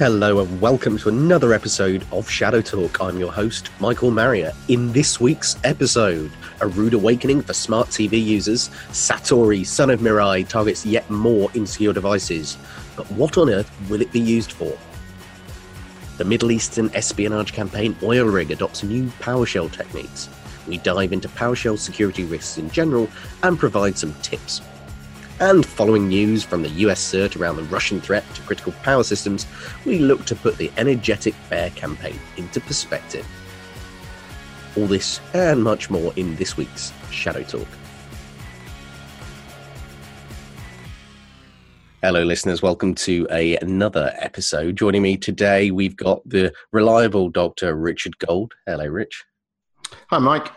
Hello and welcome to another episode of Shadow Talk. I'm your host, Michael Marriott. In this week's episode, a rude awakening for smart TV users, Satori, son of Mirai, targets yet more insecure devices. But what on earth will it be used for? The Middle Eastern espionage campaign OilRig adopts new PowerShell techniques. We dive into PowerShell security risks in general and provide some tips. And following news from the US-CERT around the Russian threat to critical power systems, we look to put the energetic bear campaign into perspective. All this and much more in this week's Shadow Talk. Hello, listeners. Welcome to a, another episode. Joining me today, we've got the reliable Dr. Richard Gold. Hello, Rich. Hi, Mike.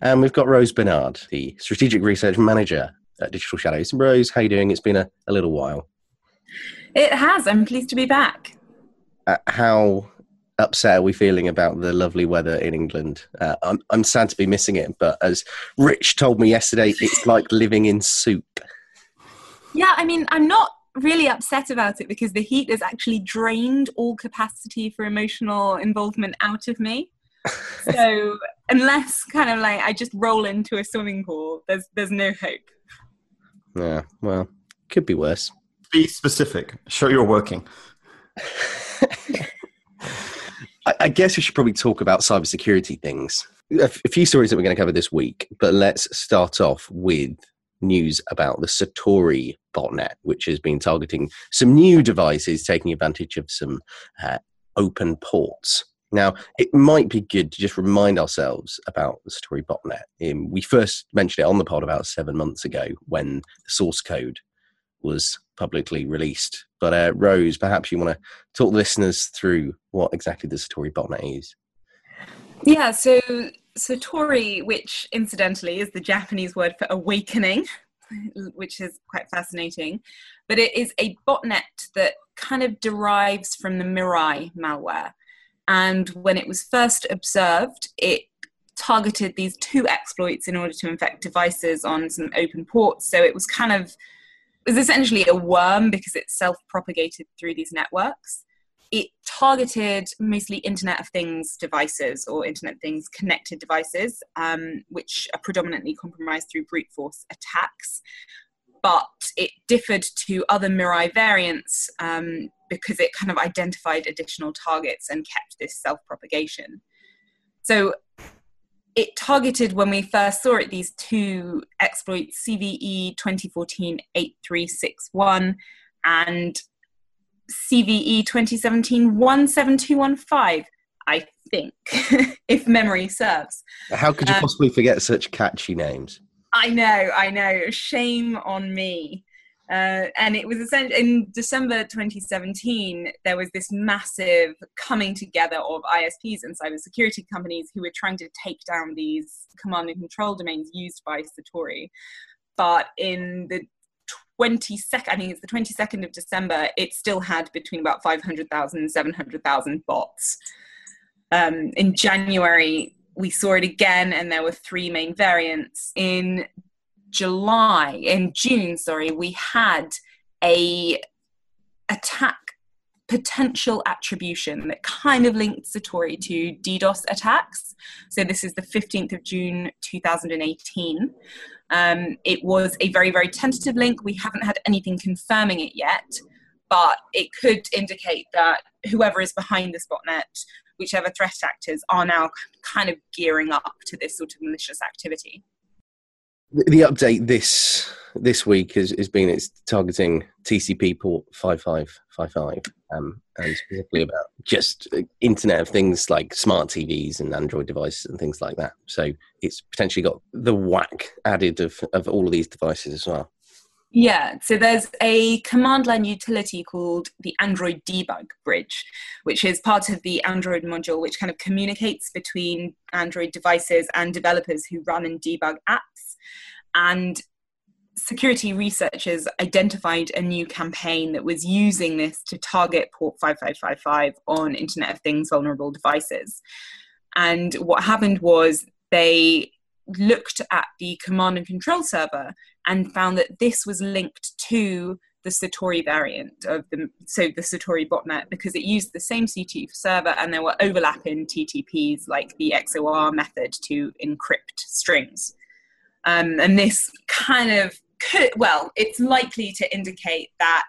And we've got Rose Bernard, the Strategic Research Manager at Digital Shadows. Rose, how you doing? It's been a, a little while. It has. I'm pleased to be back. Uh, how upset are we feeling about the lovely weather in England? Uh, I'm, I'm sad to be missing it, but as Rich told me yesterday, it's like living in soup. Yeah, I mean, I'm not really upset about it because the heat has actually drained all capacity for emotional involvement out of me. so unless kind of like I just roll into a swimming pool, there's there's no hope. Yeah, well, could be worse. Be specific. Show you're working. I, I guess we should probably talk about cybersecurity things. A, f- a few stories that we're going to cover this week, but let's start off with news about the Satori botnet, which has been targeting some new devices, taking advantage of some uh, open ports. Now, it might be good to just remind ourselves about the Satori botnet. Um, we first mentioned it on the pod about seven months ago when the source code was publicly released. But uh, Rose, perhaps you want to talk listeners through what exactly the Satori botnet is. Yeah, so Satori, which incidentally is the Japanese word for awakening, which is quite fascinating, but it is a botnet that kind of derives from the Mirai malware. And when it was first observed, it targeted these two exploits in order to infect devices on some open ports. So it was kind of it was essentially a worm because it self-propagated through these networks. It targeted mostly Internet of Things devices or Internet Things connected devices, um, which are predominantly compromised through brute force attacks. But it differed to other Mirai variants um, because it kind of identified additional targets and kept this self propagation. So it targeted when we first saw it these two exploits CVE 2014 8361 and CVE 2017 17215. I think, if memory serves. How could you um, possibly forget such catchy names? I know, I know. Shame on me. Uh, and it was essentially in December 2017, there was this massive coming together of ISPs and cybersecurity companies who were trying to take down these command and control domains used by Satori. But in the 22nd, I think it's the 22nd of December, it still had between about 500,000 and 700,000 bots. Um, in January, we saw it again, and there were three main variants. In July, in June, sorry, we had a attack potential attribution that kind of linked Satori to DDoS attacks. So this is the 15th of June 2018. Um, it was a very, very tentative link. We haven't had anything confirming it yet, but it could indicate that whoever is behind this botnet, whichever threat actors, are now kind of gearing up to this sort of malicious activity the update this this week has, has been it's targeting TCP port 5555 um, and specifically about just uh, Internet of Things like smart TVs and Android devices and things like that. So it's potentially got the whack added of, of all of these devices as well. Yeah, so there's a command line utility called the Android Debug Bridge, which is part of the Android module, which kind of communicates between Android devices and developers who run and debug apps. And security researchers identified a new campaign that was using this to target port 5555 on Internet of Things vulnerable devices. And what happened was they looked at the command and control server and found that this was linked to the Satori variant of the so the Satori botnet because it used the same CTF server and there were overlapping TTPs like the XOR method to encrypt strings. Um, and this kind of could well, it's likely to indicate that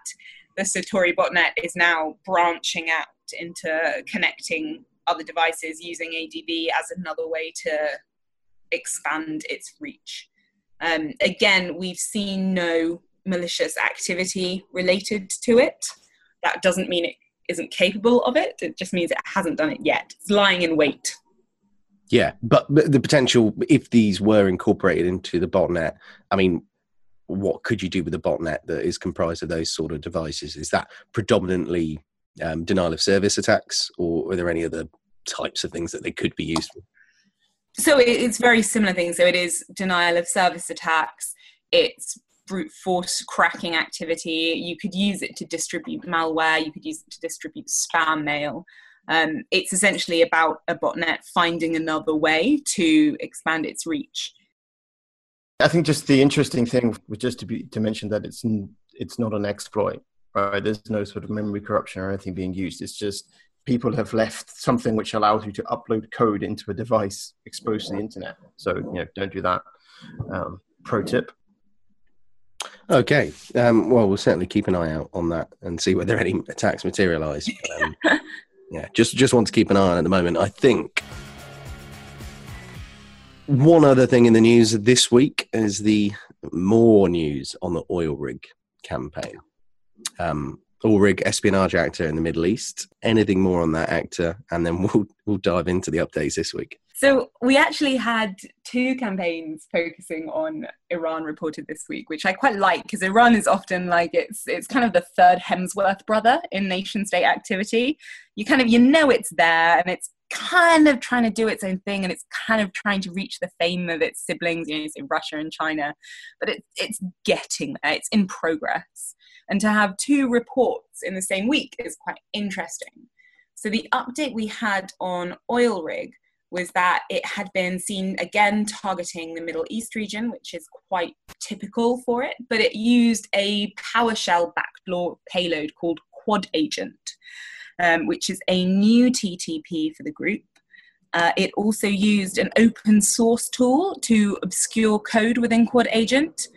the Satori botnet is now branching out into connecting other devices using ADB as another way to expand its reach. Um, again, we've seen no malicious activity related to it. That doesn't mean it isn't capable of it, it just means it hasn't done it yet. It's lying in wait. Yeah, but, the potential, if these were incorporated into the botnet, I mean, what could you do with a botnet that is comprised of those sort of devices? Is that predominantly um, denial of service attacks, or are there any other types of things that they could be used for? So it's very similar things. So it is denial of service attacks. It's brute force cracking activity. You could use it to distribute malware. You could use it to distribute spam mail. Um, it's essentially about a botnet finding another way to expand its reach. I think just the interesting thing was just to be to mention that it's it's not an exploit, right? There's no sort of memory corruption or anything being used. It's just people have left something which allows you to upload code into a device exposed to the internet. So you know, don't do that. Um, pro tip. Okay. Um, well, we'll certainly keep an eye out on that and see whether any attacks materialise. Um, yeah, just just want to keep an eye on at the moment. I think one other thing in the news this week is the more news on the oil rig campaign. Um, oil rig espionage actor in the Middle East. Anything more on that actor, and then we'll we'll dive into the updates this week. So we actually had two campaigns focusing on Iran reported this week, which I quite like because Iran is often like it's it's kind of the third Hemsworth brother in nation state activity. You kind of you know it's there and it's kind of trying to do its own thing and it's kind of trying to reach the fame of its siblings, you know, say Russia and China, but it, it's getting there. It's in progress. And to have two reports in the same week is quite interesting. So the update we had on OilRig was that it had been seen again targeting the Middle East region, which is quite typical for it, but it used a PowerShell backdoor payload called Quad Agent, um, which is a new TTP for the group. Uh, it also used an open source tool to obscure code within Quad Agent.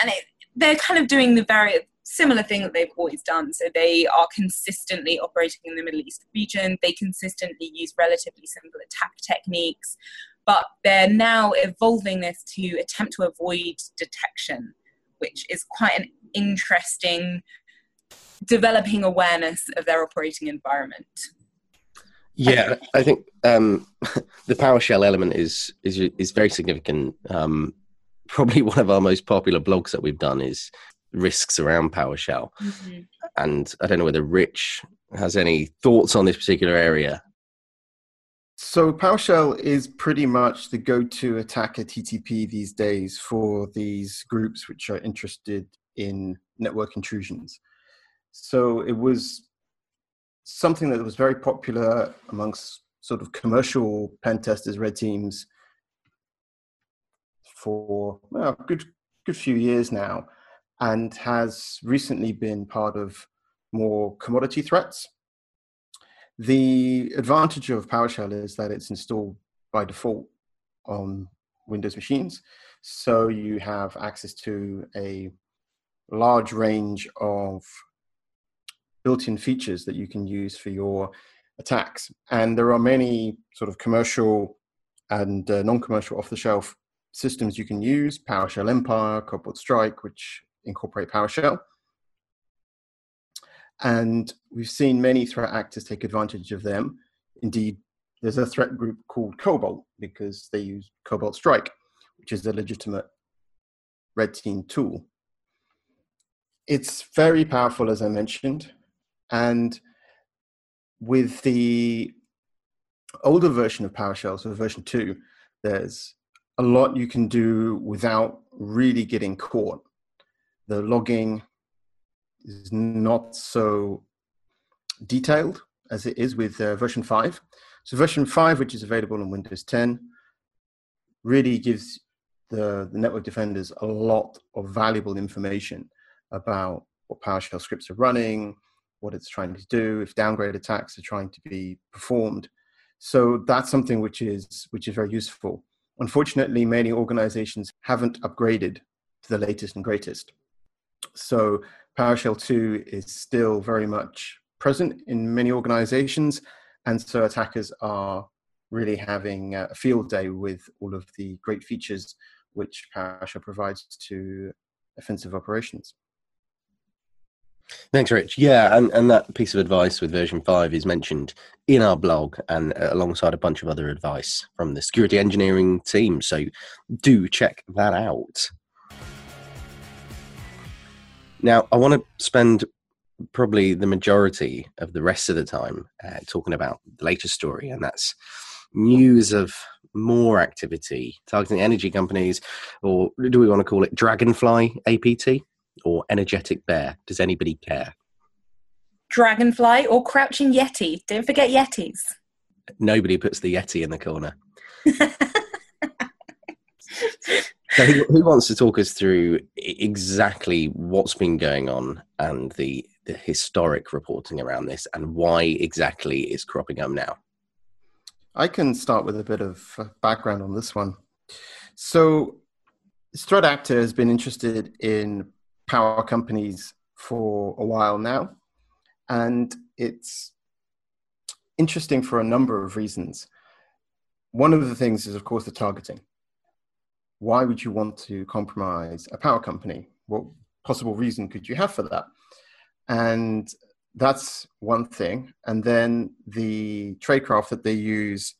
And it, they're kind of doing the very similar thing that they've always done. So they are consistently operating in the Middle East region. They consistently use relatively simple attack techniques, but they're now evolving this to attempt to avoid detection, which is quite an interesting developing awareness of their operating environment. Yeah, I think um, the PowerShell element is is is very significant. Um, probably one of our most popular blogs that we've done is risks around PowerShell. Mm-hmm. And I don't know whether Rich has any thoughts on this particular area. So PowerShell is pretty much the go-to attacker TTP these days for these groups which are interested in network intrusions. So it was something that was very popular amongst sort of commercial pen testers, red teams, for well, a good good few years now and has recently been part of more commodity threats. The advantage of PowerShell is that it's installed by default on Windows machines. So you have access to a large range of built in features that you can use for your attacks. And there are many sort of commercial and uh, non commercial off the shelf systems you can use PowerShell Empire, Cobalt Strike, which incorporate PowerShell. And we've seen many threat actors take advantage of them. Indeed, there's a threat group called Cobalt because they use Cobalt Strike, which is a legitimate red team tool. It's very powerful, as I mentioned, and with the older version of PowerShell, so version two, there's a lot you can do without really getting caught the logging is not so detailed as it is with uh, version 5. So version 5, which is available on Windows 10, really gives the, the network defenders a lot of valuable information about what PowerShell scripts are running, what it's trying to do, if downgrade attacks are trying to be performed. So that's something which is which is very useful. Unfortunately, many organizations haven't upgraded to the latest and greatest. So PowerShell 2 is still very much present in many organizations, and so attackers are really having a field day with all of the great features which PowerShell provides to offensive operations. Thanks, Rich. Yeah, and, and that piece of advice with version 5 is mentioned in our blog and uh, alongside a bunch of other advice from the security engineering team. So do check that out. Now, I want to spend probably the majority of the rest of the time uh, talking about the latest story, and that's news of more activity targeting energy companies, or do we want to call it Dragonfly APT or Energetic Bear? Does anybody care? Dragonfly or Crouching Yeti. Don't forget Yetis. Nobody puts the Yeti in the corner. so who, who, wants to talk us through exactly what's been going on and the the historic reporting around this and why exactly is cropping up now? I can start with a bit of uh, background on this one. So, StratActor has been interested in power companies for a while now, and it's interesting for a number of reasons. One of the things is, of course, the targeting. Why would you want to compromise a power company? What possible reason could you have for that? And that's one thing. And then the tradecraft that they use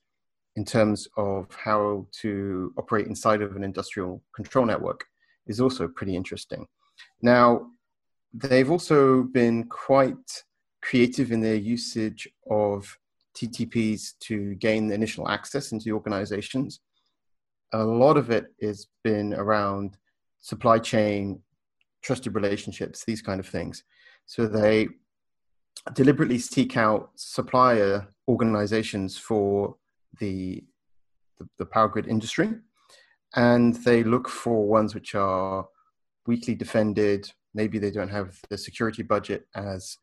in terms of how to operate inside of an industrial control network is also pretty interesting. Now, they've also been quite creative in their usage of TTPs to gain initial access into organizations. A lot of it has been around supply chain, trusted relationships, these kind of things. So they deliberately seek out supplier organizations for the, the, the power grid industry, and they look for ones which are weakly defended. Maybe they don't have the security budget as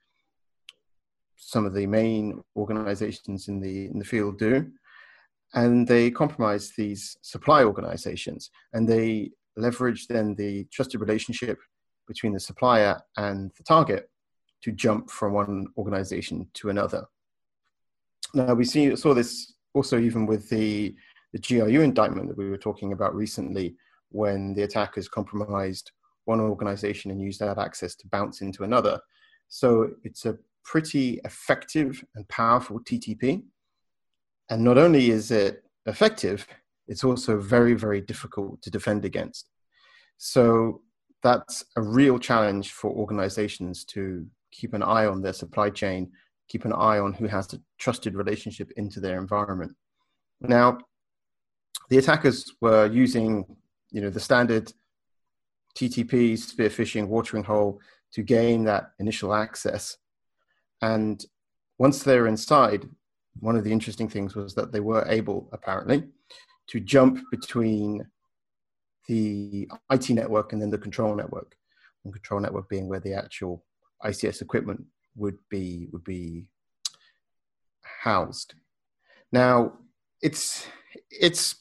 some of the main organizations in the in the field do, and they compromise these supply organizations, and they leverage then the trusted relationship between the supplier and the target to jump from one organization to another. Now we see, saw this also even with the, the GRU indictment that we were talking about recently, when the attackers compromised one organization and used that access to bounce into another. So it's a pretty effective and powerful TTP. And not only is it effective, it's also very, very difficult to defend against. So that's a real challenge for organizations to keep an eye on their supply chain, keep an eye on who has a trusted relationship into their environment. Now, the attackers were using, you know, the standard TTP, spear phishing, watering hole to gain that initial access. And once they're inside, one of the interesting things was that they were able, apparently, to jump between the IT network and then the control network. And control network being where the actual ICS equipment would be would be housed. Now, it's it's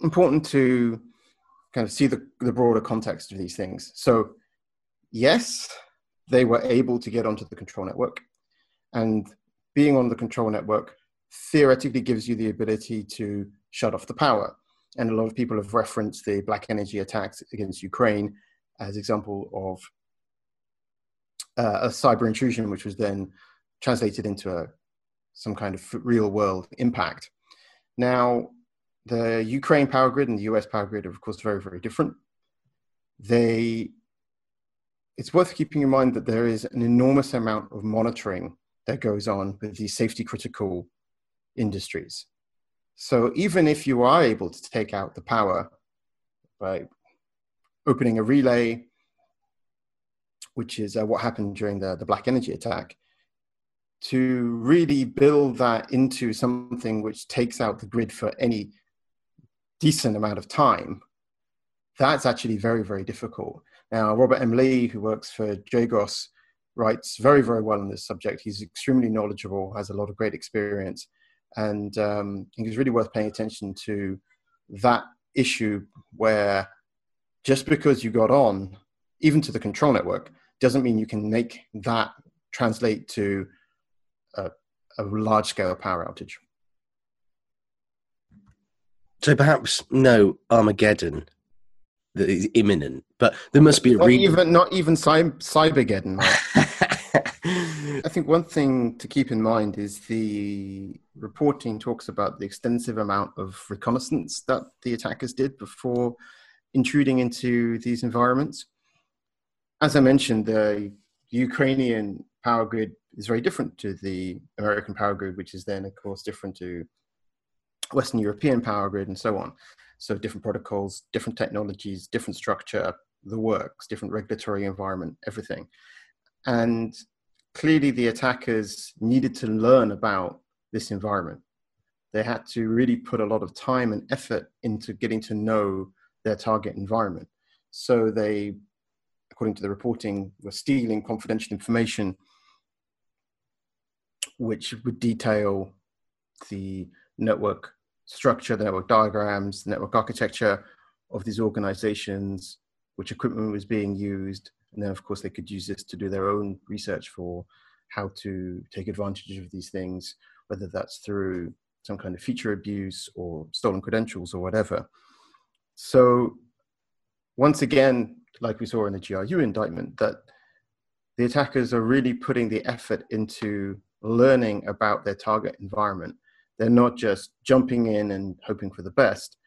important to kind of see the, the broader context of these things. So, yes, they were able to get onto the control network, and being on the control network theoretically gives you the ability to shut off the power. And a lot of people have referenced the black energy attacks against Ukraine as example of uh, a cyber intrusion, which was then translated into a, some kind of real world impact. Now, the Ukraine power grid and the US power grid are, of course, very, very different. They, it's worth keeping in mind that there is an enormous amount of monitoring that goes on with these safety critical industries. So even if you are able to take out the power by opening a relay, which is uh, what happened during the, the Black Energy attack, to really build that into something which takes out the grid for any decent amount of time, that's actually very, very difficult. Now, Robert M. Lee, who works for Dragos, writes very, very well on this subject. He's extremely knowledgeable, has a lot of great experience, and um, I think it's really worth paying attention to that issue where just because you got on, even to the control network, doesn't mean you can make that translate to a, a large scale power outage. So perhaps no Armageddon that is imminent, but there must be a not reason. even not even cy- Cybergeddon. I think one thing to keep in mind is the reporting talks about the extensive amount of reconnaissance that the attackers did before intruding into these environments. As I mentioned, the Ukrainian power grid is very different to the American power grid, which is then, of course, different to Western European power grid and so on. So different protocols, different technologies, different structure, the works, different regulatory environment, everything. And clearly the attackers needed to learn about this environment. They had to really put a lot of time and effort into getting to know their target environment. So they, according to the reporting, were stealing confidential information which would detail the network structure, the network diagrams, the network architecture of these organizations, which equipment was being used. And then, of course, they could use this to do their own research for how to take advantage of these things, whether that's through some kind of feature abuse or stolen credentials or whatever. So, once again, like we saw in the GRU indictment, that the attackers are really putting the effort into learning about their target environment they're not just jumping in and hoping for the best.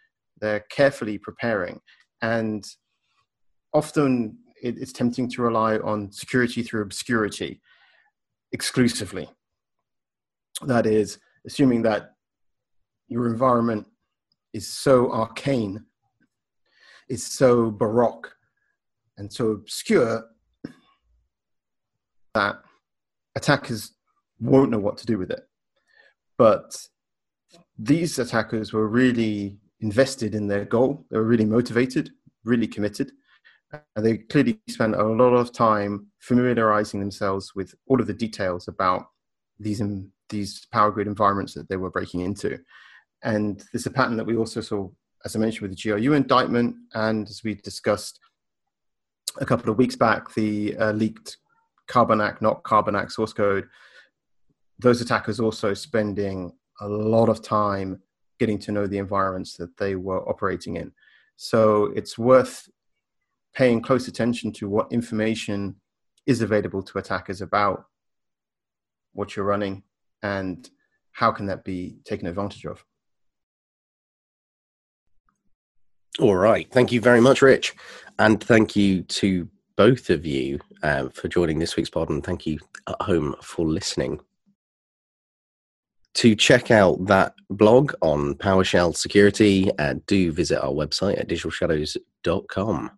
They're carefully preparing. And often it, it's tempting to rely on security through obscurity exclusively. That is, assuming that your environment is so arcane, is so baroque, and so obscure that attackers won't know what to do with it. But these attackers were really invested in their goal. They were really motivated, really committed. And they clearly spent a lot of time familiarizing themselves with all of the details about these, these power grid environments that they were breaking into. And there's a pattern that we also saw, as I mentioned, with the GRU indictment, and as we discussed a couple of weeks back, the uh, leaked Carbanak, not Carbanak source code. Those attackers also spending a lot of time getting to know the environments that they were operating in. So it's worth paying close attention to what information is available to attackers about what you're running and how can that be taken advantage of. All right. Thank you very much, Rich. And thank you to both of you uh, for joining this week's pod. And thank you at home for listening to check out that blog on PowerShell security, uh, do visit our website at digitalshadows.com.